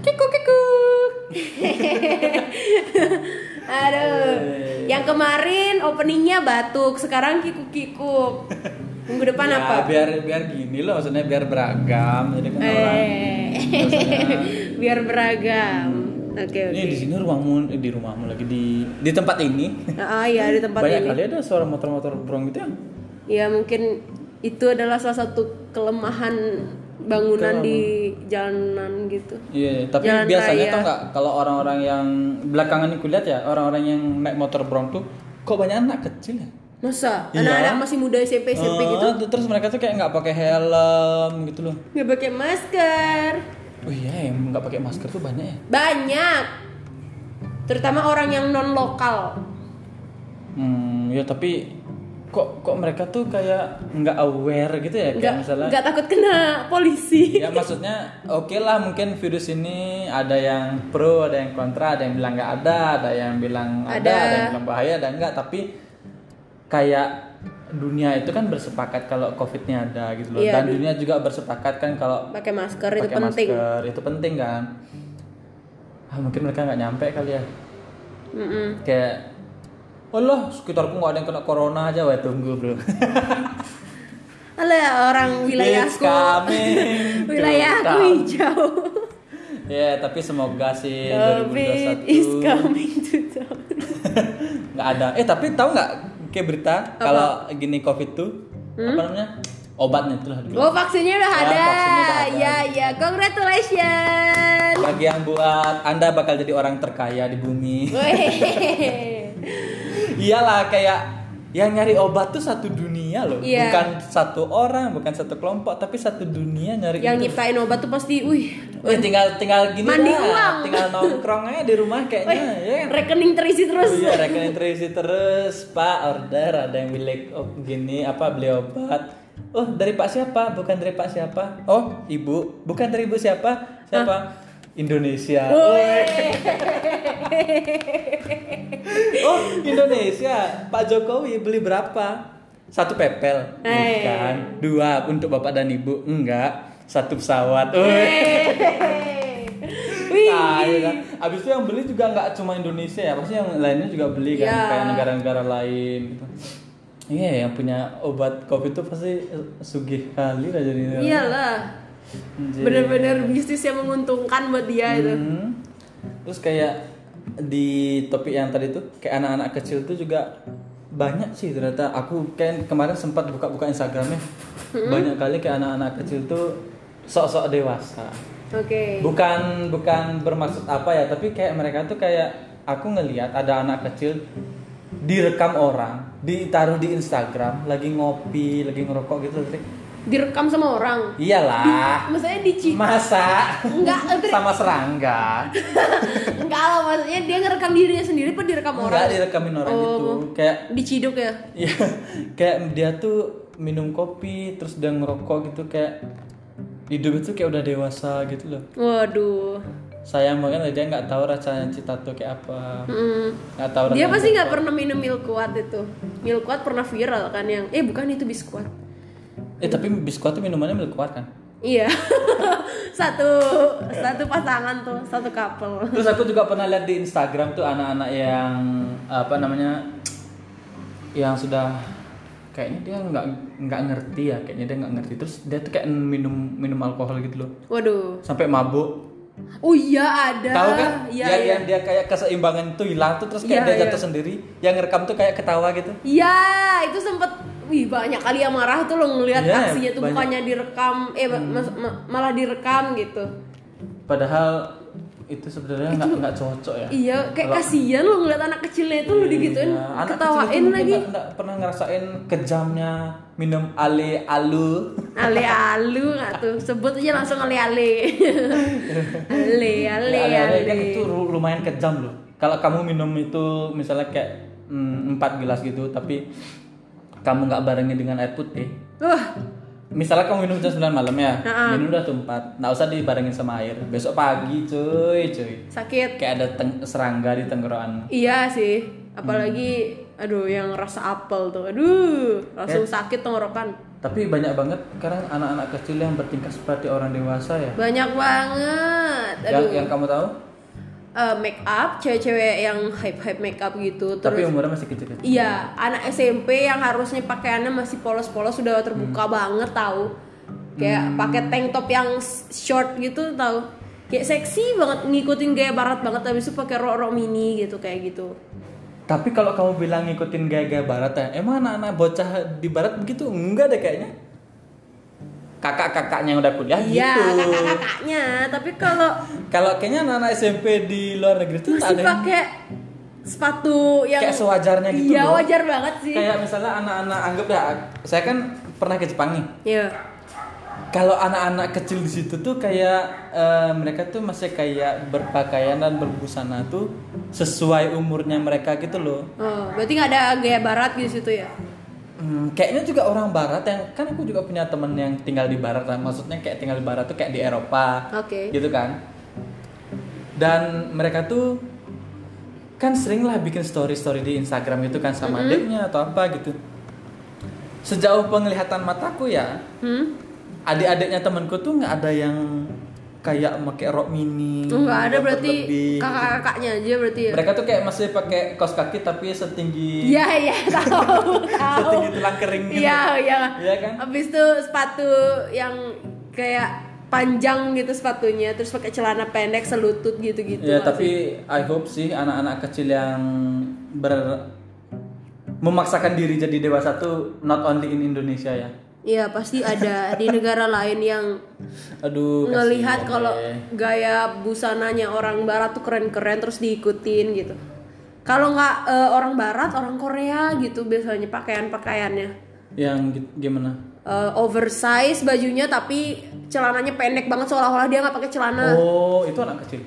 Kiku kiku. Aduh. Yang kemarin openingnya batuk, sekarang kiku kiku. Minggu depan Ya, apa? biar biar gini loh maksudnya biar beragam jadi kan orang Eh, biar beragam. Oke ini oke. di sini rumahmu eh, di rumahmu lagi di di tempat ini Ah iya di tempat banyak ini. kali ada suara motor-motor brong gitu ya Ya mungkin itu adalah salah satu kelemahan bangunan di jalanan gitu. Iya, tapi Jalan biasanya raya. tau nggak kalau orang-orang yang belakangan ini kulihat ya orang-orang yang naik motor brong tuh kok banyak anak kecil ya? Masa Iya. anak-anak masih muda SMP SMP gitu Oh, terus mereka tuh kayak nggak pakai helm gitu loh. nggak pakai masker? Oh iya, yang nggak pakai masker tuh banyak ya. Banyak. Terutama orang yang non lokal. Hmm, ya tapi kok kok mereka tuh kayak nggak aware gitu ya kayak misalnya nggak takut kena polisi. ya maksudnya oke lah mungkin virus ini ada yang pro ada yang kontra ada yang bilang nggak ada ada yang bilang ada. Ada. ada yang bilang bahaya ada enggak tapi kayak dunia itu kan bersepakat kalau covidnya ada gitu loh Iya, dan du- dunia juga bersepakat kan kalau Pakai masker itu pakai penting. masker itu penting kan ah, mungkin mereka nggak nyampe kali ya Mm-mm. kayak Allah sekitarku nggak ada yang kena corona aja wah tunggu bro Alah orang wilayahku. wilayahku hijau. ya tapi semoga sih Covid is 2021 coming to town. nggak ada eh tapi tahu nggak kayak berita kalau gini covid tuh Hmm? apa namanya obatnya itu lah Oh vaksinnya udah Ya, ada. vaksinnya udah ada. Ya ya, congratulations. bagi yang buat anda bakal jadi orang terkaya di bumi. iyalah kayak yang nyari obat tuh satu dunia loh Iya. bukan satu orang bukan satu kelompok tapi satu dunia nyari Yang itu. nyiptain obat tuh pasti, wih, Wih, tinggal tinggal gini Mandi lah, uang. tinggal nongkrong aja di rumah wih, kayaknya ya kan? rekening terisi terus. Oh iya rekening terisi terus Pak order ada yang bilik oh, gini apa beli obat Oh dari Pak siapa? Bukan dari Pak siapa? Oh ibu Bukan dari ibu siapa? Siapa? Indonesia. Oh Indonesia Pak Jokowi beli berapa? Satu pepel. Bukan Dua untuk bapak dan ibu Enggak Satu pesawat Wih. Wih. Nah, iya kan. Abis itu yang beli juga nggak cuma Indonesia ya, pasti yang lainnya juga beli kan, Iya. kayak negara-negara lain gitu. Iya, yang punya obat covid itu pasti sugih kali lah jadi. Iyalah. Bener-bener bisnis yang menguntungkan buat dia itu. Hmm. Terus kayak di topik yang tadi tuh, kayak anak-anak kecil tuh juga banyak sih ternyata. Aku kayak kemarin sempat buka-buka Instagramnya, Hmm. banyak kali kayak anak-anak kecil tuh sok-sok dewasa. Oke. bukan bukan bermaksud apa ya tapi kayak mereka tuh kayak aku ngelihat ada anak kecil direkam orang ditaruh di Instagram lagi ngopi lagi ngerokok gitu. Direkam sama orang. iyalah Maksudnya dici masa Enggak, sama serangga Enggak lah, maksudnya dia ngerekam dirinya sendiri apa direkam enggak orang? direkamin orang Oh. gitu kayak Diciduk ya? Iya, kayak dia tuh minum kopi terus dia ngerokok gitu kayak hidup itu kayak udah dewasa gitu loh Waduh. sayang banget dia nggak tahu rasanya cita tuh kayak apa Mm. nggak tahu Dia pasti nggak pernah minum milkuat itu. Milkuat pernah viral kan yang eh bukan itu biskuat. Eh tapi biskuit tuh minumannya milk kuat kan? Iya. satu satu pasangan tuh, satu couple. Terus aku juga pernah lihat di Instagram tuh anak-anak yang apa namanya yang sudah kayaknya dia nggak nggak ngerti ya kayaknya dia nggak ngerti terus dia tuh kayak minum minum alkohol gitu loh Waduh. sampai mabuk Oh iya ada. tahu kan yang, iya. yang dia kayak keseimbangan tuh hilang tuh terus kayak Iya, dia iya. jatuh sendiri yang ngerekam tuh kayak ketawa gitu Iya, itu sempet Wih banyak kali yang marah tuh lo ngelihat Iya, aksinya tuh banyak. bukannya direkam, eh mas- ma- malah direkam gitu. padahal itu sebenarnya nggak nggak cocok ya Iya, kayak Kalau- kasihan lo ngeliat anak kecilnya itu lo digituin, Iya, anak ketawain itu lagi. nggak- pernah ngerasain kejamnya minum ale alu Ale alu nggak tuh, sebut aja langsung ale ale. ale ale Ya, ale-ale kan ale. itu ru- lumayan kejam loh kalau kamu minum itu misalnya kayak mm, empat gelas gitu tapi kamu nggak barengin dengan air putih Wah, misalnya kamu minum jam 9 malam ya Ha-ha. minum udah tuh empat nggak usah dibarengin sama air besok pagi cuy cuy sakit. kayak ada serangga di tenggorokan Iya sih, apalagi aduh yang rasa apel tuh, aduh langsung Eh. sakit tenggorokan. Tapi banyak banget sekarang anak-anak kecil yang bertingkah seperti orang dewasa ya. banyak banget Yang aduh yang kamu tahu? Eh, make up cewek-cewek yang hype hype make up gitu Tapi terus umurnya masih kecil-kecil. iya anak SMP yang harusnya pakaiannya masih polos-polos sudah terbuka Hmm. banget tahu kayak pakai tank top yang short gitu tahu kayak seksi banget ngikutin gaya barat banget habis itu pakai rok rok mini gitu kayak gitu Tapi kalau kamu bilang ngikutin gaya-gaya barat ya, emang anak-anak bocah di barat begitu? Enggak deh kayaknya. Kakak-kakaknya yang udah kuliah iya gitu. kakak-kakaknya tapi kalau Kalau kayaknya anak-anak SMP di luar negeri tuh masih ada pakai sepatu yang kayak sewajarnya gitu iya wajar banget sih Kayak misalnya anak-anak anggap ya, saya kan pernah ke Jepang nih. iya Kalau anak-anak kecil di situ tuh kayak eh, mereka tuh masih kayak berpakaian dan berbusana tuh sesuai umurnya mereka gitu loh. oh, berarti nggak ada gaya barat di situ ya Hmm, kayaknya juga orang barat yang kan aku juga punya temen yang tinggal di barat lah. Maksudnya kayak tinggal di barat tuh kayak di Eropa. Oke. Gitu kan. Dan mereka tuh kan sering lah bikin story-story di Instagram gitu kan sama adiknya atau apa gitu. Sejauh penglihatan mataku ya, hmm? adik-adiknya temanku tuh nggak ada yang kayak pakai rok mini. Enggak ada berarti kakak-kakaknya aja berarti ya. Mereka tuh kayak masih pakai kaos kaki tapi setinggi Iya iya tahu tahu. setinggi tulang kering gitu. Iya iya. Iya kan? Habis itu sepatu yang kayak panjang gitu sepatunya terus pakai celana pendek selutut gitu-gitu. Ya tapi I hope sih anak-anak kecil yang ber memaksakan diri jadi dewasa tuh not only in Indonesia ya. Iya pasti ada di negara lain yang Aduh. ngelihat kalau gaya busananya orang barat tuh keren-keren terus diikutin gitu. Kalau nggak eh, orang barat, orang Korea gitu biasanya pakaian-pakaiannya. yang gi- gimana? Eh, oversize bajunya tapi celananya pendek banget seolah-olah dia nggak pakai celana. Oh, itu anak kecil.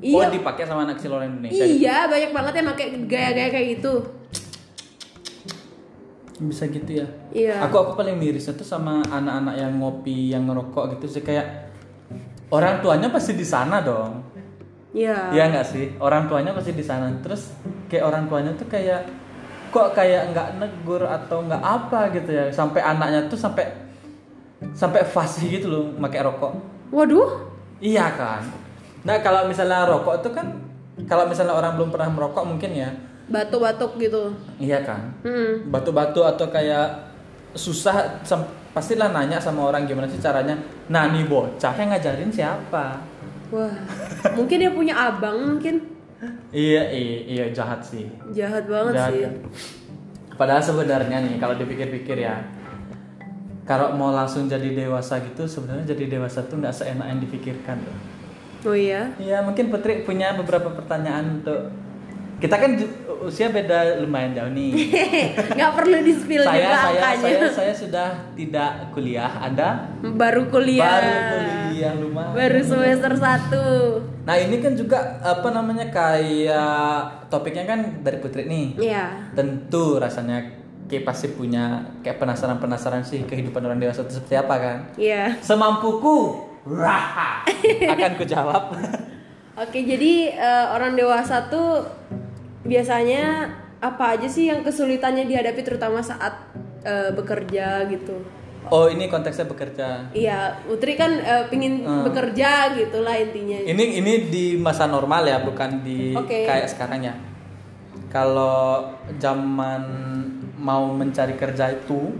Iya. Oh, dipakai sama anak kecil orang Indonesia. gitu? Iya, banyak banget yang pakai gaya-gaya kayak gitu. Bisa gitu ya. Iya. Aku aku paling mirisnya tuh sama anak-anak yang ngopi, yang ngerokok gitu sih kayak orang tuanya pasti di sana dong. Iya. Iya nggak sih? Orang tuanya pasti di sana. Terus kayak orang tuanya tuh kayak kok kayak nggak negur atau nggak apa gitu ya. Sampai anaknya tuh sampai sampai fasih gitu loh pakai rokok. Waduh. Iya kan. Nah kalau misalnya rokok itu kan kalau misalnya orang belum pernah merokok mungkin ya. Batuk-batuk gitu. Iya kan. Hmm. Batu-batu atau kayak susah pastilah nanya sama orang gimana sih caranya. Nah nih bocah yang ngajarin siapa? Wah. mungkin dia punya abang mungkin. Iya iya iya jahat sih. Jahat banget Jahat sih. kan? Padahal sebenarnya nih kalau dipikir-pikir ya, kalau mau langsung jadi dewasa gitu sebenarnya jadi dewasa tuh nggak seenak yang dipikirkan tuh. Oh iya. Iya mungkin Putri punya beberapa pertanyaan untuk kita kan usia beda lumayan jauh nih. Nggak perlu di spill saya juga saya angkanya. saya saya sudah tidak kuliah. Anda Baru kuliah. baru kuliah lumayan. Baru semester 1. Nah ini kan juga apa namanya kayak topiknya kan dari Putri nih. Iya. tentu rasanya kayak pasti punya kayak penasaran-penasaran sih kehidupan orang dewasa itu seperti apa kan Iya. semampuku raha akan ku jawab Oke, jadi eh, orang dewasa tuh biasanya apa aja sih yang kesulitannya dihadapi terutama saat eh, bekerja gitu? oh ini konteksnya bekerja Iya, Utri kan eh, pingin Hmm. bekerja gitulah intinya. ini ini di masa normal ya bukan di Oke. kayak sekarang ya kalau zaman mau mencari kerja itu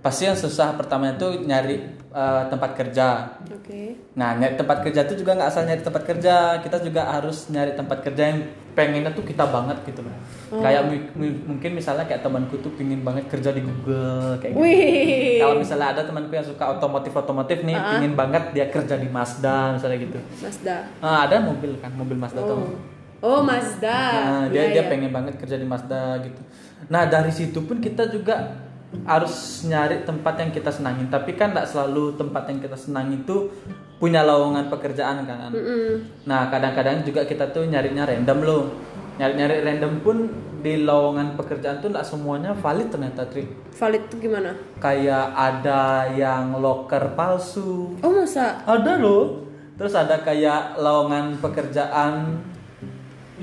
pasti yang susah pertamanya itu nyari eh, tempat kerja Oke. Nah, nyari tempat kerja itu juga nggak asal nyari tempat kerja, kita juga harus nyari tempat kerja yang pengennya tuh kita banget gitu loh. Kayak mi- mi- mungkin misalnya kayak temanku tuh pingin banget kerja di Google kayak gitu. Wih. Kalau misalnya ada temanku yang suka otomotif-otomotif nih, pingin banget dia kerja di Mazda misalnya gitu. Mazda. Nah, ada mobil kan, mobil Mazda tuh. Oh. Oh, Mazda. Nah, dia Iya, dia iya. pengen banget kerja di Mazda gitu. Nah, dari situ pun kita juga harus nyari tempat yang kita senangin. Tapi kan tidak selalu tempat yang kita senangi itu punya lowongan pekerjaan kan. Mm-mm. Nah, kadang-kadang juga kita tuh nyarinya random loh. Nyari-nyari random pun di lowongan pekerjaan tuh tidak semuanya valid ternyata, Tri. Valid tuh gimana? Kayak ada yang loker palsu, Oh, masa? ada loh. Terus ada kayak lowongan pekerjaan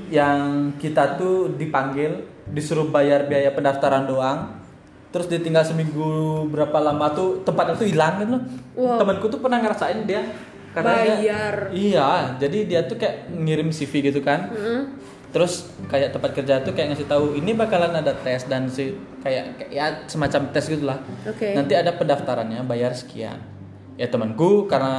yang kita tuh dipanggil disuruh bayar biaya pendaftaran doang. Terus ditinggal seminggu berapa lama tuh tempatnya tuh hilang gitu loh Wow. temanku tuh pernah ngerasain dia karena dia- Bayar. iya jadi dia tuh kayak ngirim CV gitu kan Mm-mm. terus kayak tempat kerja tuh kayak ngasih tahu ini bakalan ada tes dan si kayak, kayak ya semacam tes gitulah Oke. nanti ada pendaftarannya bayar sekian ya temanku karena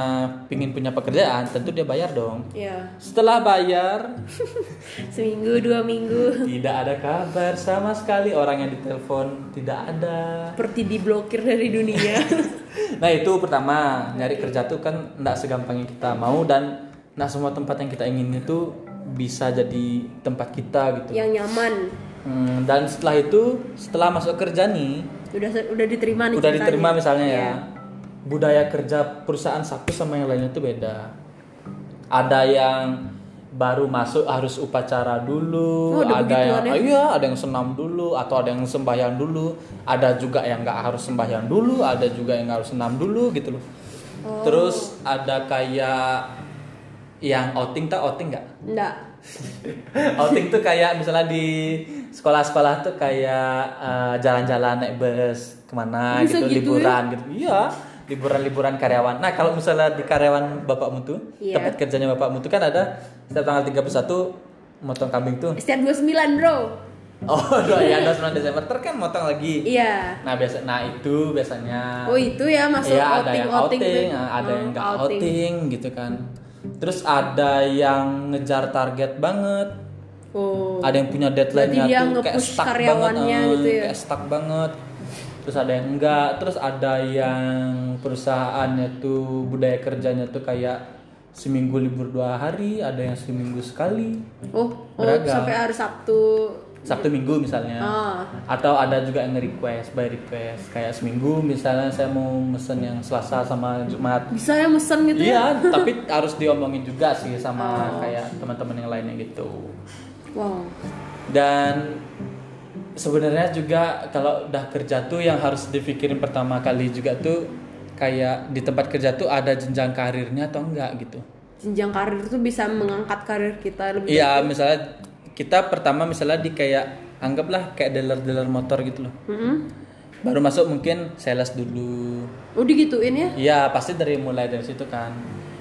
pingin punya pekerjaan tentu dia bayar dong Ya, setelah bayar seminggu dua minggu tidak ada kabar sama sekali orang yang ditelepon tidak ada seperti diblokir dari dunia. nah itu pertama nyari kerja tuh kan nggak segampang yang kita mau dan nggak semua tempat yang kita ingin itu bisa jadi tempat kita gitu yang nyaman. Hmm, dan setelah itu setelah masuk kerja nih Udah udah diterima nih udah ceritanya. diterima misalnya ya Iya. Budaya kerja perusahaan satu sama yang lainnya tuh beda. Ada yang baru masuk harus upacara dulu Oh, ada ada yang ya? iya ada yang senam dulu atau ada yang sembahyang dulu. Ada juga yang nggak harus sembahyang dulu ada juga yang harus senam dulu gitu loh. Oh. terus ada kayak yang outing tak outing nggak? Enggak. outing tuh kayak misalnya di sekolah-sekolah tuh kayak eh, jalan-jalan naik bus ke mana Bisa gitu, gitu liburan gitu. Iya liburan-liburan karyawan nah kalau misalnya di karyawan bapakmu tuh Iya. tempat kerjanya bapakmu tuh kan ada setiap tanggal 31 motong kambing tuh Setiap 29, Bro. oh doa ya 29 Desember ter kan motong lagi Iya. nah biasa nah itu biasanya Oh, itu ya masuk ada outing yang outing, outing, tuh. nah, ada yang Hmm, nggak outing. gitu kan. Terus ada yang ngejar target banget, Oh. ada yang punya deadline-nya tuh kayak stuck banget, eh, gitu ya? kayak stuck banget. Terus ada yang enggak, terus ada yang perusahaannya tuh budaya kerjanya tuh kayak seminggu libur dua hari, ada yang seminggu sekali, Oh, oh Beragam. sampai hari Sabtu. Sabtu minggu misalnya. Ah. Atau ada juga yang nge-request by request kayak seminggu misalnya saya mau mesen yang Selasa sama Jumat Bisa ya mesen gitu ya? Iya, tapi harus diomongin juga sih sama Oh. kayak teman-teman yang lainnya gitu. Wow. Dan sebenarnya juga kalau udah kerja tuh yang harus dipikirin pertama kali juga tuh kayak di tempat kerja tuh ada jenjang karirnya atau enggak gitu. Jenjang karir tuh bisa mengangkat karir kita lebih Iya, misalnya kita pertama misalnya di kayak anggaplah kayak dealer-dealer motor gitu loh. Mm-mm. Baru masuk mungkin sales dulu. Oh digituin ya? Iya, pasti dari mulai dari situ kan.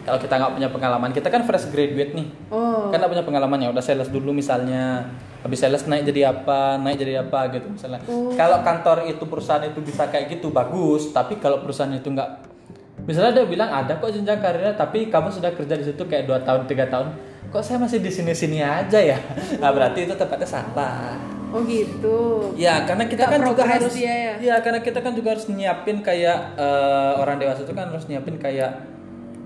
Kalau kita nggak punya pengalaman, kita kan fresh graduate nih. Oh. kan nggak punya pengalaman ya udah sales dulu misalnya habis sales naik jadi apa naik jadi apa gitu misalnya Oh. kalau kantor itu perusahaan itu bisa kayak gitu bagus tapi kalau perusahaan itu nggak misalnya dia bilang ada kok jenjang karirnya tapi kamu sudah kerja di situ kayak dua tahun tiga tahun kok saya masih di sini sini aja ya nah berarti itu tempatnya salah Oh gitu. Ya, karena kita Nggak kan juga harus dia ya? Iya, karena kita kan juga harus nyiapin kayak eh, orang dewasa itu kan harus nyiapin kayak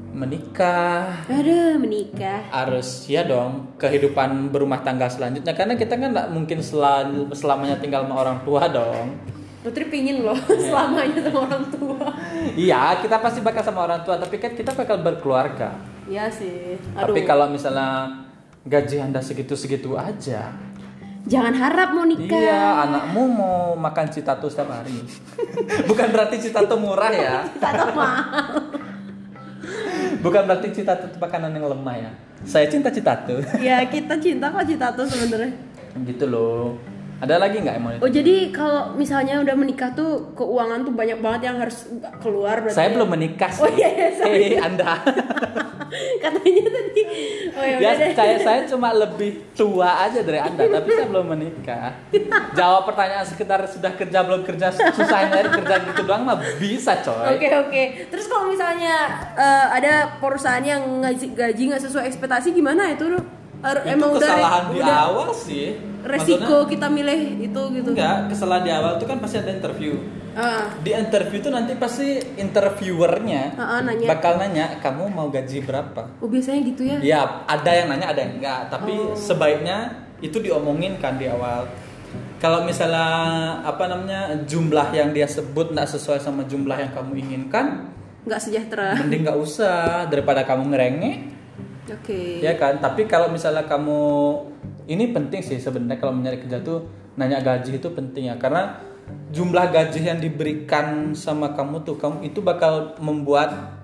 menikah, Ada menikah. harus ya dong kehidupan berumah tangga selanjutnya karena kita kan nggak mungkin sel- selamanya tinggal sama orang tua dong Putri pingin loh selamanya sama orang tua. iya kita pasti bakal sama orang tua tapi kan kita bakal berkeluarga Iya sih. Aduh. tapi kalau misalnya gaji anda segitu segitu aja Jangan harap mau nikah. iya anakmu mau makan citato setiap hari bukan berarti citato murah ya tahu mahal. bukan berarti citato itu makanan yang lemah ya. Saya cinta citato. Ya kita cinta kok cinta tuh sebenarnya. gitu loh ada lagi nggak mau Oh jadi kalau misalnya udah menikah tuh keuangan tuh banyak banget yang harus keluar berarti. saya ya? belum menikah sih. Oh iya, iya, sorry. Hei, anda Katanya tadi. Oh ya ya udah deh. saya saya cuma lebih tua aja dari anda tapi saya belum menikah jawab pertanyaan sekitar sudah kerja belum kerja susah nyari kerja gitu doang mah bisa coy Oke oke. Terus kalau misalnya eh, ada perusahaan yang gaji nggak sesuai ekspektasi gimana itu? Ru? Har- itu kesalahan di udah awal sih resiko kita milih itu gitu. enggak kesalahan di awal itu kan pasti ada interview Ah, di interview itu nanti pasti interviewernya ah, ah, nanya. bakal nanya kamu mau gaji berapa Oh biasanya gitu ya? Ya, ada yang nanya, ada yang enggak. Tapi Oh. sebaiknya itu diomongin kan di awal. Kalau misalnya apa namanya jumlah yang dia sebut nggak sesuai sama jumlah yang kamu inginkan, Nggak sejahtera. mending nggak usah daripada kamu ngerengek, Oke. ya kan. Tapi kalau misalnya kamu ini penting sih sebenarnya kalau mencari kerja tuh nanya gaji itu penting ya karena jumlah gaji yang diberikan sama kamu tuh kamu itu bakal membuat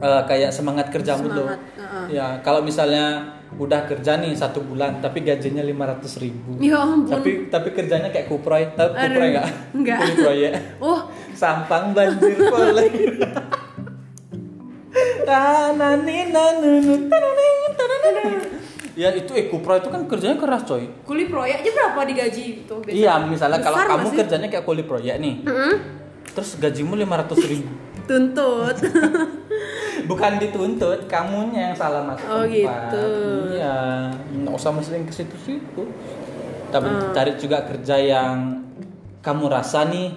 eh, kayak semangat kerjamu. Semangat, heeh. Ya, kalau misalnya udah kerja nih satu bulan tapi gajinya 500 ribu. Ya ampun. Tapi tapi kerjanya kayak kuproy, tahu Aduh, kuproy nggak? Kuli proyek. Oh, Sampang banjir kolek. Ya itu eh kupro itu kan kerjanya keras coy. kuli proyek aja berapa digaji itu? biasanya? Iya, misalnya kalau Besar kamu nggak sih? kerjanya kayak kuli proyek nih, Mm-mm. terus gajimu 500 ribu. Tuntut. Bukan dituntut, kamunya yang salah masuk Oh, tempat. gitu. Iya, nggak usah mesti ke situ-situ. Tapi Hmm. cari juga kerja yang kamu rasa nih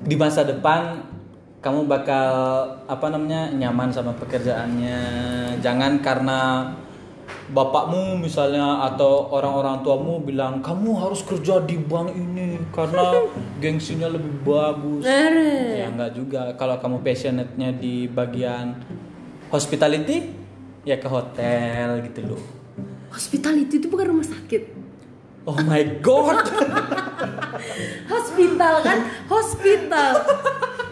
di masa depan kamu bakal apa namanya nyaman sama pekerjaannya. Jangan karena bapakmu misalnya atau orang-orang tuamu bilang kamu harus kerja di bank ini karena gengsinya lebih bagus. Ya enggak juga. Kalau kamu passionate-nya di bagian hospitality, ya ke hotel gitu loh. Hospitality itu bukan rumah sakit. Oh my god. Hospital kan? Hospital.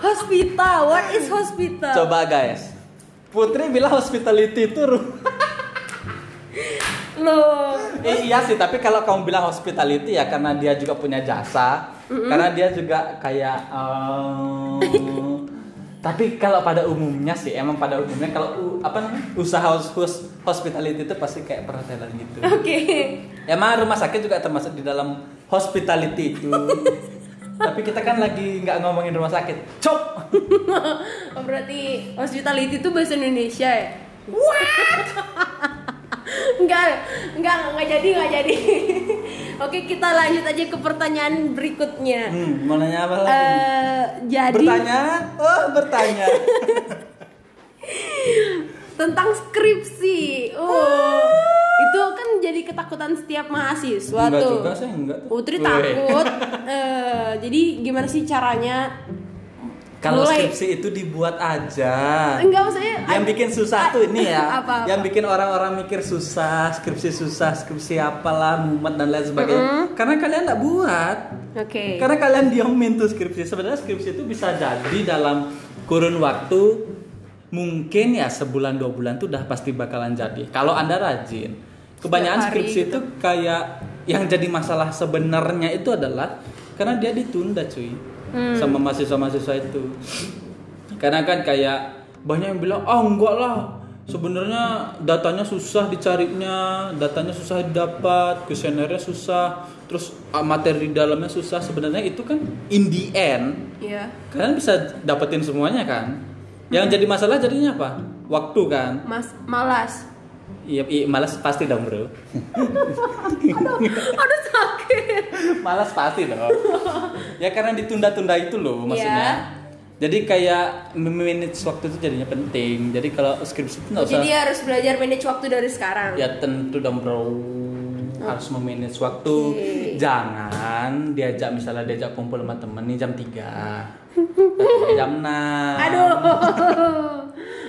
Hospital. What is hospital? Coba guys. Putri bilang hospitality itu Loh. Eh, iya sih, tapi kalau kamu bilang hospitality ya karena dia juga punya jasa, karena dia juga kayak eh, tapi kalau pada umumnya sih emang pada umumnya kalau apa namanya usaha hos- hos- hospitality itu pasti kayak perhotelan gitu. Oke. Emang rumah sakit juga termasuk di dalam hospitality itu. Tapi kita kan lagi nggak ngomongin rumah sakit. Cok. Oh, berarti hospitality itu bahasa Indonesia ya? What? enggak, enggak, enggak jadi, enggak jadi. Oke, kita lanjut aja ke pertanyaan berikutnya. Hmm, mau nanya apa lagi? Eh, jadi bertanya? Oh, bertanya. tentang skripsi. Oh, itu kan jadi ketakutan setiap mahasiswa enggak tuh. juga sih, enggak tuh. Putri takut. Eh, jadi gimana sih caranya? Kalau skripsi itu dibuat aja. Enggak maksudnya Yang bikin susah tuh ini ya. Apa, apa? Yang bikin orang-orang mikir susah, skripsi susah, skripsi apalah, mumet dan lain sebagainya. Karena kalian nggak buat. Oke. Karena kalian diamin tuh skripsi. Sebenarnya skripsi itu bisa jadi dalam kurun waktu mungkin ya sebulan dua bulan tuh udah pasti bakalan jadi. Kalau anda rajin. Kebanyakan hari skripsi gitu. itu kayak yang jadi masalah sebenarnya itu adalah karena dia ditunda cuy Hmm. sama mahasiswa-mahasiswa itu. Karena kan kayak banyak yang bilang ah enggak lah sebenarnya datanya susah dicarinya, datanya susah didapat, kuesionernya susah, terus ah, materi di dalamnya susah. Sebenarnya itu kan in the end Iya. kalian bisa dapetin semuanya kan. Yang jadi masalah jadinya apa? Waktu kan. Mas malas. Iya, iya malas pasti dong bro. Aduh sakit. malas pasti dong. ya karena ditunda-tunda itu loh maksudnya. Iya. Jadi kayak manage waktu itu jadinya penting. Jadi kalau skripsi itu nggak usah. Jadi harus belajar manage waktu dari sekarang. Ya tentu dong bro harus memanage waktu. Oke. Jangan diajak misalnya diajak kumpul sama temen nih jam 3 Tapi jam 6 Aduh.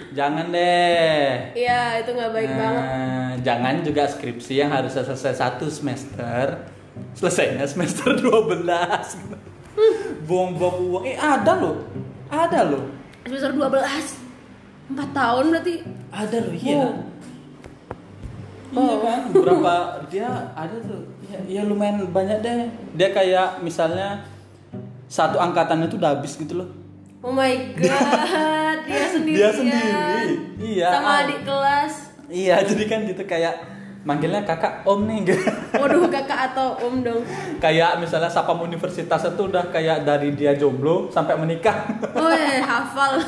Jangan deh. Iya, itu nggak baik Nah, banget. Jangan juga skripsi yang harus selesai satu semester, selesainya semester 12. Buang-buang uang. Eh ada loh. Ada loh. Semester 12. 4 tahun berarti. Ada loh, iya. Oh. Iya kan, berapa dia ada tuh. Ya, ya lumayan banyak deh. Dia kayak misalnya satu angkatannya tuh udah habis gitu loh. Oh my god, dia sendiri. Dia sendiri. Iya. Sama adik kelas. Iya, jadi kan gitu kayak manggilnya kakak om nih Waduh, kakak atau om dong. kayak misalnya sapam universitas itu udah kayak dari dia jomblo sampai menikah Oh, ya, hafal.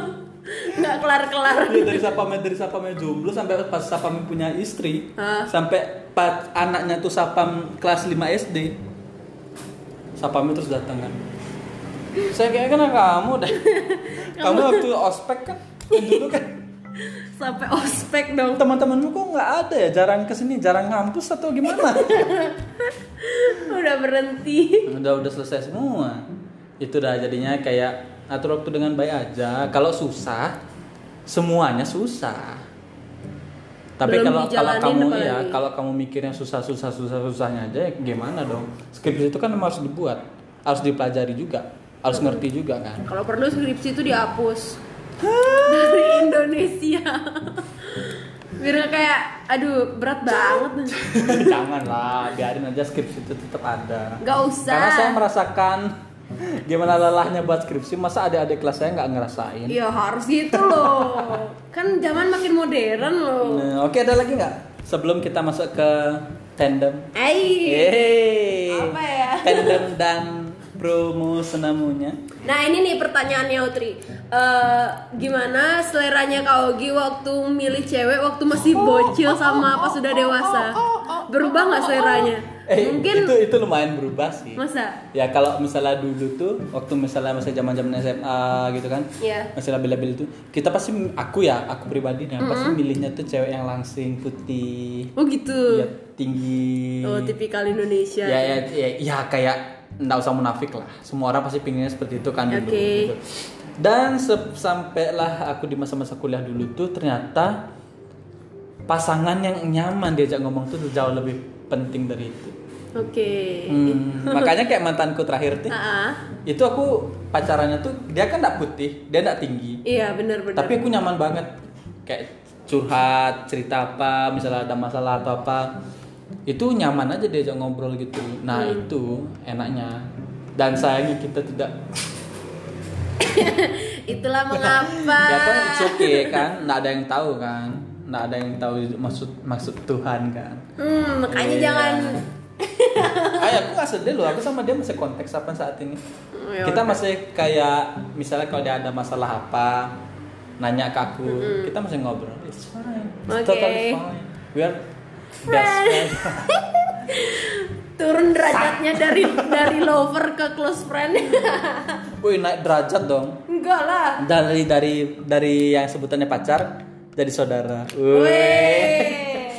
Nggak kelar-kelar. Iya, dari sapamnya dari sapamnya jomblo sampai pas sapam punya istri sampai pas anaknya tuh sapam kelas 5 SD sapam terus datang kan saya kayak kenal kamu deh kamu waktu ospek kan? Dulu kan? Sampai ospek dong. teman-temanmu kok nggak ada ya? Jarang ke sini jarang ngampus atau gimana? Udah berhenti. udah udah selesai semua. Itu dah jadinya kayak atur waktu dengan baik aja. Kalau susah semuanya susah. Tapi Belum kalau kalau kamu ya kalau kamu mikirnya susah susah susah susahnya aja ya gimana dong? Skripsi itu kan harus dibuat harus dipelajari juga harus ngerti juga kan Kalau perlu skripsi itu dihapus. dari Indonesia biar kayak aduh berat banget Jangan lah, biarin aja skripsi itu tetap ada. nggak usah Karena saya merasakan gimana lelahnya buat skripsi, masa adik-adik kelas saya nggak ngerasain? ya harus gitu loh kan zaman makin modern loh Nah, oke ada lagi nggak? Sebelum kita masuk ke tandem. Yeay. Apa ya? Tandem dan promo senamunya. Nah ini nih pertanyaannya Utri Eh, Gimana seleranya Kak Ogi waktu milih cewek waktu masih bocil sama pas sudah dewasa? Berubah nggak seleranya? Eh, Mungkin itu itu lumayan berubah sih. Masa? Ya kalau misalnya dulu tuh waktu misalnya masih zaman-zaman SMA gitu kan. Iya. Masih labil-labil itu, kita pasti aku ya, aku pribadi nih pasti milihnya tuh cewek yang langsing, putih, Oh gitu ya tinggi. Oh tipikal Indonesia ya, ya, ya, ya kayak nggak usah munafik lah. Semua orang pasti pinginnya seperti itu kan dulu. Oke. gitu. Dan sampailah aku di masa-masa kuliah dulu tuh ternyata pasangan yang nyaman diajak ngomong tuh jauh lebih penting dari itu. Oke Hmm, makanya kayak mantanku terakhir tuh, itu aku pacarannya tuh dia kan nggak putih, dia nggak tinggi, Iya benar-benar tapi aku nyaman banget kayak curhat cerita apa, misalnya ada masalah atau apa, itu nyaman aja diajak ngobrol gitu. Nah itu enaknya. Dan sayangnya kita tidak, Itulah mengapa ya kan it's okay kan, nggak ada yang tahu kan, nggak ada yang tahu maksud maksud Tuhan kan. Hmm, makanya Iya. jangan Ay, aku gak sedih loh, aku sama dia masih konteks apa saat ini. Oh, ya kita masih kayak misalnya kalau dia ada masalah apa, nanya ke aku, kita masih ngobrol. It's fine, it's Oke. totally fine. We are best friends. turun derajatnya dari dari lover ke close friend. Wih naik derajat dong. Enggak lah. Dari dari dari yang sebutannya pacar jadi saudara. Wih.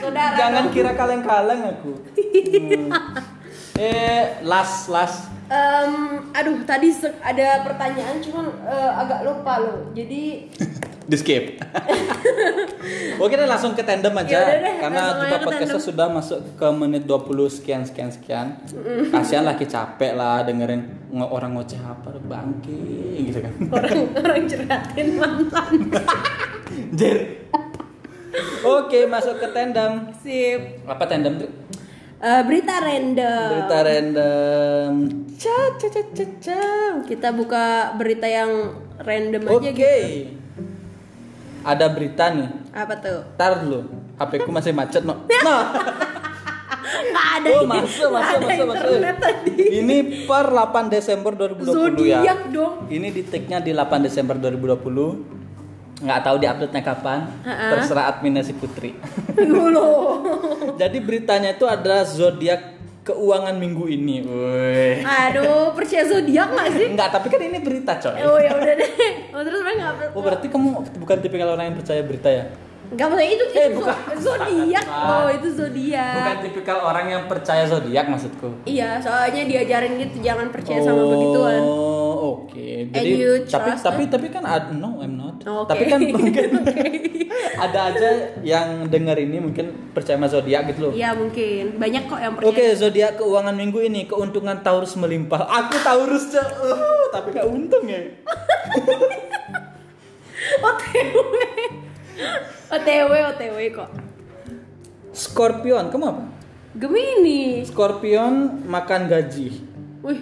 Saudara. Jangan dong. kira kaleng-kaleng aku. Hmm. Eh, last last. Em, aduh tadi ada pertanyaan cuman eh, agak lupa loh. Jadi di skip. Oke deh langsung ke tandem aja Yaudah deh, karena ke podcastnya sudah masuk ke menit 20 sekian sekian sekian. Kasihan lagi capek lah dengerin nge- orang ngoceh apa bangke gitu kan. orang orang mantan. Jer. Oke masuk ke tandem. Sip. Apa tandem tuh? Eh, berita random. Berita random. Ca ca ca ca. Kita buka berita yang random Oke. aja gitu. Ada berita nih. Apa tuh? Tar dulu. HP ku masih macet no. Nah. Nggak ada. Oh, masuk, masuk, ada masuk, masuk. tadi. Ini per 8 Desember 2020 ya. Zodiak dong. Ini di tag-nya di 8 Desember 2020. Nggak tahu di upload-nya kapan. Ha-ha. Terserah adminnya si Putri. Jadi beritanya itu adalah zodiak keuangan minggu ini. Woi. Aduh, percaya zodiak nggak sih? Enggak, tapi kan ini berita, coy. Oh ya udah deh. Oh, terus mereka nggak per- Oh, berarti kamu bukan tipikal orang yang percaya berita ya? nggak maksudnya itu Eh, itu bukan. zodiak. Oh itu zodiak. Bukan tipikal orang yang percaya zodiak maksudku. Iya, soalnya diajarin gitu jangan percaya sama begituan. Oh, oke. Jadi you tapi trust tapi tapi kan ad- no, I'm not. Oh, oke. Tapi kan mungkin ada aja yang denger ini mungkin percaya sama zodiak gitu loh. Iya mungkin banyak kok yang percaya. Oke, zodiak keuangan minggu ini keuntungan Taurus melimpah. Aku Taurus, Cok. Uh, tapi gak untung ya. OTW. OTW OTW kok. Scorpion, kamu apa? Gemini. Scorpion makan gaji. Wih,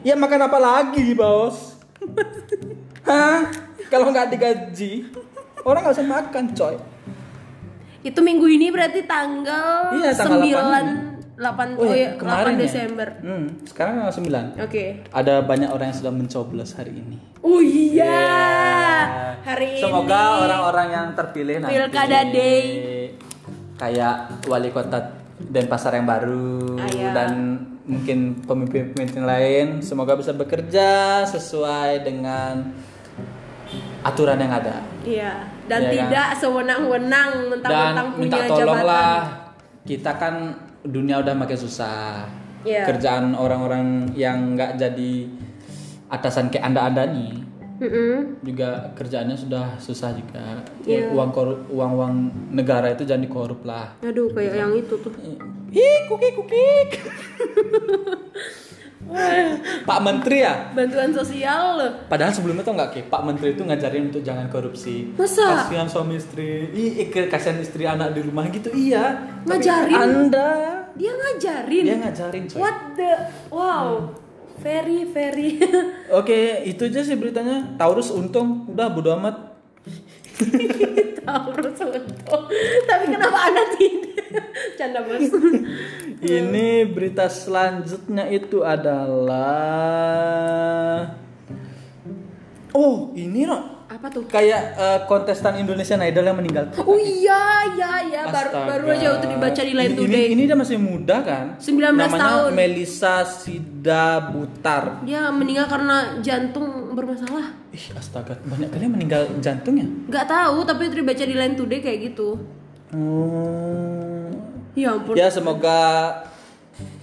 Ya makan apa lagi, Bos? Hah? Kalau nggak digaji, orang nggak usah makan, coy. Itu minggu ini berarti tanggal Iya, tanggal 9 8 oh, ya, 8 kemarin ya? Desember. Hmm, sekarang tanggal 9. Oke. Ada banyak orang yang sudah mencoblos hari ini. Oh iya. Iya. Hari Semoga ini orang-orang yang terpilih nanti Pilkada Day. kayak wali kota Denpasar yang baru Ah, iya. dan mungkin pemimpin-pemimpin lain semoga bisa bekerja sesuai dengan aturan yang ada Iya, dan kan? tidak sewenang-wenang dan mentang-mentang minta punya tolong jabatan. lah kita kan dunia udah makin susah Iya. kerjaan orang-orang yang nggak jadi atasan kayak anda-anda nih Mm-mm. juga kerjaannya sudah susah juga Iya. uang korup uang uang negara itu jangan dikorup lah Aduh, kayak yang itu tuh. Hik, kukik, kukik. Pak Menteri ya Bantuan sosial loh. Padahal sebelumnya tuh nggak Ki, Pak Menteri itu ngajarin untuk jangan korupsi. Masa? Kasihan suami istri, ih kasihan istri anak di rumah gitu, iya. Tapi Ngajarin? Anda, Dia ngajarin. dia ngajarin coy. What the wow. Very very. Oke, itu aja sih beritanya. Taurus untung, udah bodo amat. Taurus untung. Tapi kenapa Anda tidak? Canda bos. Ini berita selanjutnya itu adalah Oh, ini no. Apa tuh? Kayak eh, kontestan Indonesian Idol yang meninggal. Oh iya iya iya baru baru aja untuk dibaca di Line Today. Ini, ini dia masih muda kan? 19 Namanya tahun. Melisa Sida Butar. Dia meninggal karena jantung bermasalah. Ih, astaga, banyak kali meninggal jantungnya. Nggak tahu tapi itu dibaca di Line Today kayak gitu. Hmm. Ya ampun. Ya semoga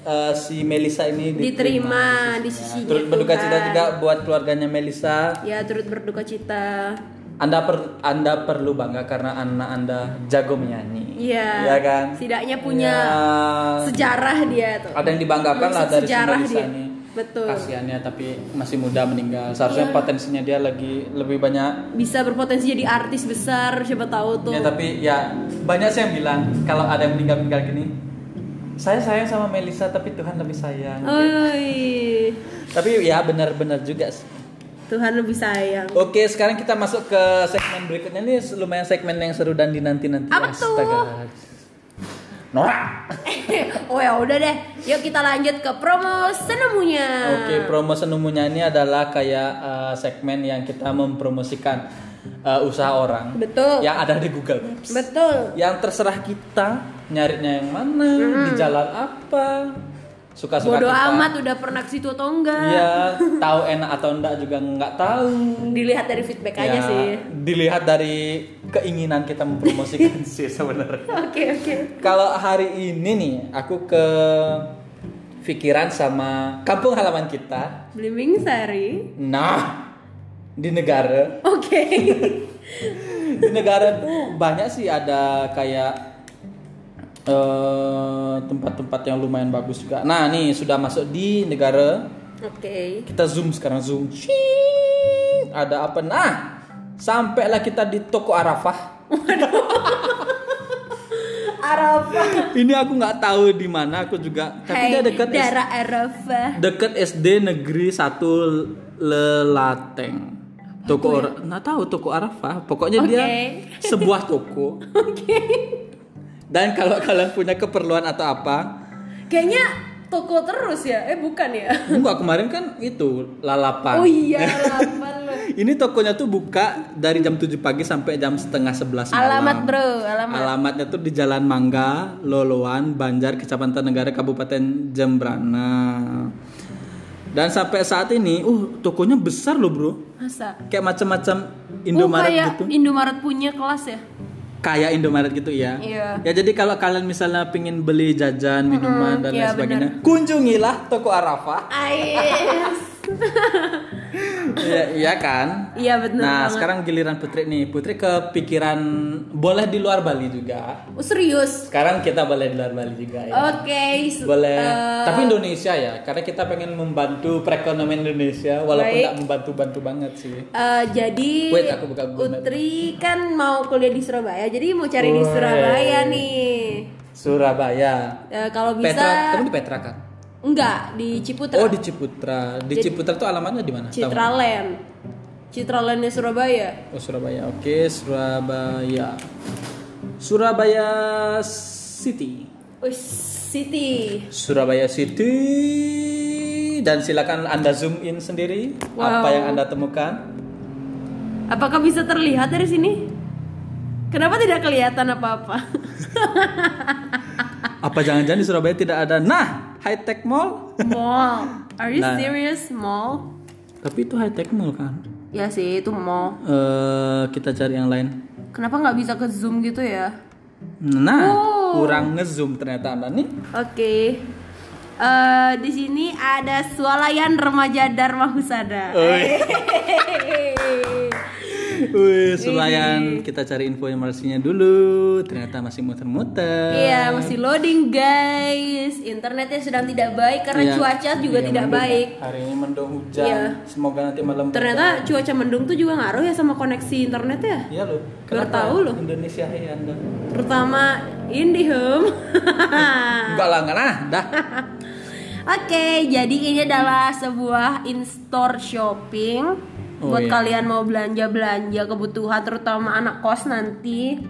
eh, si Melisa ini Diterima di Ya, sisinya Turut berduka Tuhan. cita juga buat keluarganya Melisa. Ya turut berduka cita. Anda per, Anda perlu bangga karena anak Anda jago menyanyi. Iya. Iya kan? Setidaknya punya Ya, sejarah dia tuh. ada yang dibanggakan lah dari Sejarah dia. ini. Betul. Kasihannya tapi masih muda meninggal. Seharusnya Iya. potensinya dia lagi lebih banyak. Bisa berpotensi jadi artis besar siapa tahu tuh. Ya tapi ya banyak sih yang bilang kalau ada yang meninggal meninggal gini, saya sayang sama Melisa tapi Tuhan lebih sayang. Oi. Tapi ya benar-benar juga sih. Tuhan lebih sayang. Oke, sekarang kita masuk ke segmen berikutnya nih lumayan segmen yang seru dan dinanti-nanti. Apa tuh? Nora. oh ya udah deh. Yuk kita lanjut ke promo senemunya. Oke, promo senumunya ini adalah kayak eh, segmen yang kita mempromosikan eh, usaha orang Betul. yang ada di Google Maps. Betul. Yang terserah kita nyarinya yang mana, di jalan apa. Suka-suka Bodoh kita. amat udah pernah ke situ atau enggak? Iya, tahu enak atau enggak juga nggak tahu. Dilihat dari feedback aja Ya, sih. Dilihat dari keinginan kita mempromosikan sih sebenarnya. Oke oke. Kalau hari ini nih, aku ke pikiran sama kampung halaman kita. Blimbing Sari. Nah, di negara, Oke. di negara tuh banyak sih ada kayak tempat-tempat yang lumayan bagus juga. Nah, nih sudah masuk di negara. Oke. Kita zoom sekarang zoom. Ada apa? Nah, sampailah kita di toko Arafah. Arafah. Ini aku nggak tahu di mana, aku juga. Tapi dia dekat daerah Arafah. dekat SD Negeri 1 Lelateng. Toko Ar- nggak tahu toko Arafah. Pokoknya dia Oke. sebuah toko. Dan kalau kalian punya keperluan atau apa, Kayaknya toko terus ya? Eh bukan ya? enggak kemarin kan itu lalapan. Oh iya, lapan loh. Ini tokonya tuh buka dari jam 7 pagi sampai jam setengah 11 malam. Alamat bro, alamat. Alamatnya tuh di Jalan Mangga, Loloan, Banjar, Kecamatan Negara, Kabupaten Jembrana. Dan sampai saat ini, uh, tokonya besar loh bro. Masa? Kayak macam-macam oh Indomaret kayak gitu. Indomaret punya kelas ya? Kayak Indomaret gitu ya. Iya. Ya jadi kalau kalian misalnya pingin beli jajan, minuman dan lain iya, sebagainya, kunjungilah toko Arafah. Ais. Iya, iya kan? Iya benar. Nah, banget. sekarang giliran Putri nih. Putri kepikiran boleh di luar Bali juga. Oh, serius? Sekarang kita boleh di luar Bali juga ya. Oke. s- Boleh. eh, Tapi Indonesia ya, karena kita pengen membantu perekonomian Indonesia walaupun Baik. nggak membantu-bantu banget sih. eh, jadi Wait, aku buka Google Map. Utri kan mau kuliah di Surabaya, jadi mau cari di Woi. Surabaya nih. Surabaya. Eh, kalau bisa Petra, kamu di Petra kan? Enggak di Ciputra. Oh, di Ciputra. Di Ciputra tuh alamatnya di mana? Citraland. Citralandnya Surabaya. Oh, Surabaya. Oke, Surabaya. Surabaya City. Oh, City. Surabaya City dan silakan Anda zoom in sendiri Wow. apa yang Anda temukan. Apakah bisa terlihat dari sini? Kenapa tidak kelihatan apa-apa? Apa jangan-jangan di Surabaya tidak ada? Nah, high tech mall. mall. Are you Nah. serious? Mall? Tapi itu high tech mall kan. Ya sih, itu mall. Eh kita cari yang lain. Kenapa nggak bisa ke zoom gitu ya? Nah, Oh. kurang ngezoom ternyata Anda nih. Oke. Eh di sini ada swalayan remaja Dharma Husada. Wih, selayan kita cari info informasinya dulu. Ternyata masih muter-muter. Iya, masih loading guys. Internetnya sedang tidak baik karena Iya. cuaca juga Iya, tidak mendung. baik. Hari ini mendung hujan. Iya. Semoga nanti malam. Ternyata cuaca mendung tuh juga ngaruh ya sama koneksi internet ya. Iya loh. Baru tahu loh. Indonesia ya Anda. Terutama IndiHome. Enggak lah, enggak lah. Dah. Oke, jadi ini adalah sebuah in-store shopping Oh, buat iya. kalian mau belanja-belanja kebutuhan terutama anak kos nanti.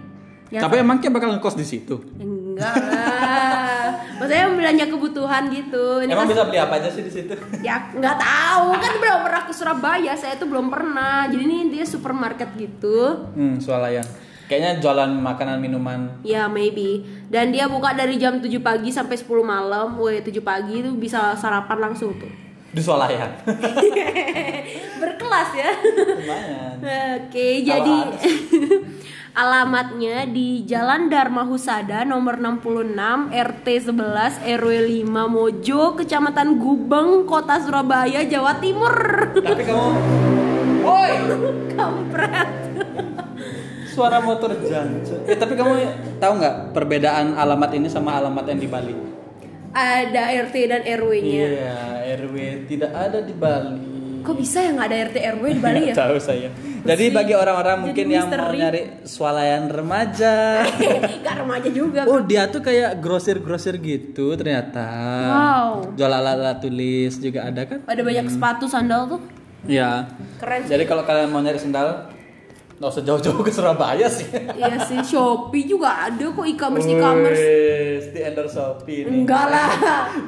Ya, Tapi emangnya bakal ngekos di situ? enggak lah. Maksudnya belanja kebutuhan gitu. Ini Emang kan- bisa beli apa aja sih di situ? Ya nggak tahu kan belum pernah ke Surabaya. Saya tuh belum pernah. Jadi ini dia supermarket gitu. Hmm, swalayan. Kayaknya jualan makanan minuman. Ya maybe. Dan dia buka dari jam 7 pagi sampai 10 malam. Woi 7 pagi itu bisa sarapan langsung tuh. Di swalayan. Berkelas ya. Lumayan. Oke, jadi alamatnya di Jalan Dharma Husada nomor 66 RT 11 RW 5 Mojo, Kecamatan Gubeng, Kota Surabaya, Jawa Timur. Tapi kamu Woi, Kampret. suara motor jancuk. Eh, tapi kamu tahu nggak perbedaan alamat ini sama alamat yang di Bali? Ada RT dan RW-nya. Iya, RW tidak ada di Bali. Kok bisa ya nggak ada RT RW di Bali ya? Tahu saya. Jadi bagi orang-orang mungkin yang mau nyari swalayan remaja. Gak remaja juga. Oh, dia tuh kayak grosir-grosir gitu ternyata. Wow. Jual alat-alat tulis juga ada kan? Ada banyak sepatu sandal tuh. Iya. Keren sih. Jadi kalau kalian mau nyari sendal, nggak usah jauh-jauh ke Surabaya sih. Iya sih, Shopee juga ada kok e-commerce e-commerce. Di endorse Shopee nih. Enggak lah.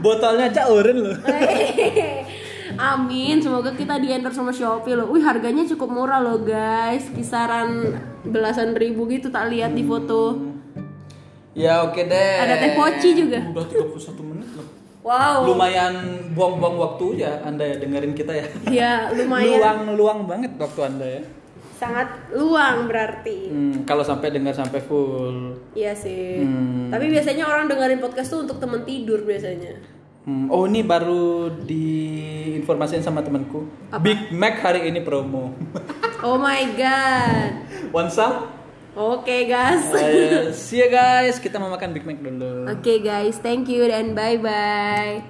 Botolnya aja oren loh. Amin, semoga kita di endorse sama Shopee loh. Wih, harganya cukup murah loh, guys. Kisaran belasan ribu gitu tak lihat di foto. Ya oke deh. Ada teh poci juga. Udah 31 menit loh. Wow. Lumayan buang-buang waktu ya Anda ya dengerin kita ya. Ya, lumayan. Luang-luang banget waktu Anda ya. Sangat luang berarti. Hmm, kalau sampai dengar sampai full. Iya sih. Hmm. Tapi biasanya orang dengerin podcast tuh untuk temen tidur biasanya. Hmm, oh ini baru diinformasiin sama temanku. Big Mac hari ini promo. Oh my god. One some? Oke guys. Eh, see ya guys, kita mau makan Big Mac dulu. Oke guys, thank you dan bye bye.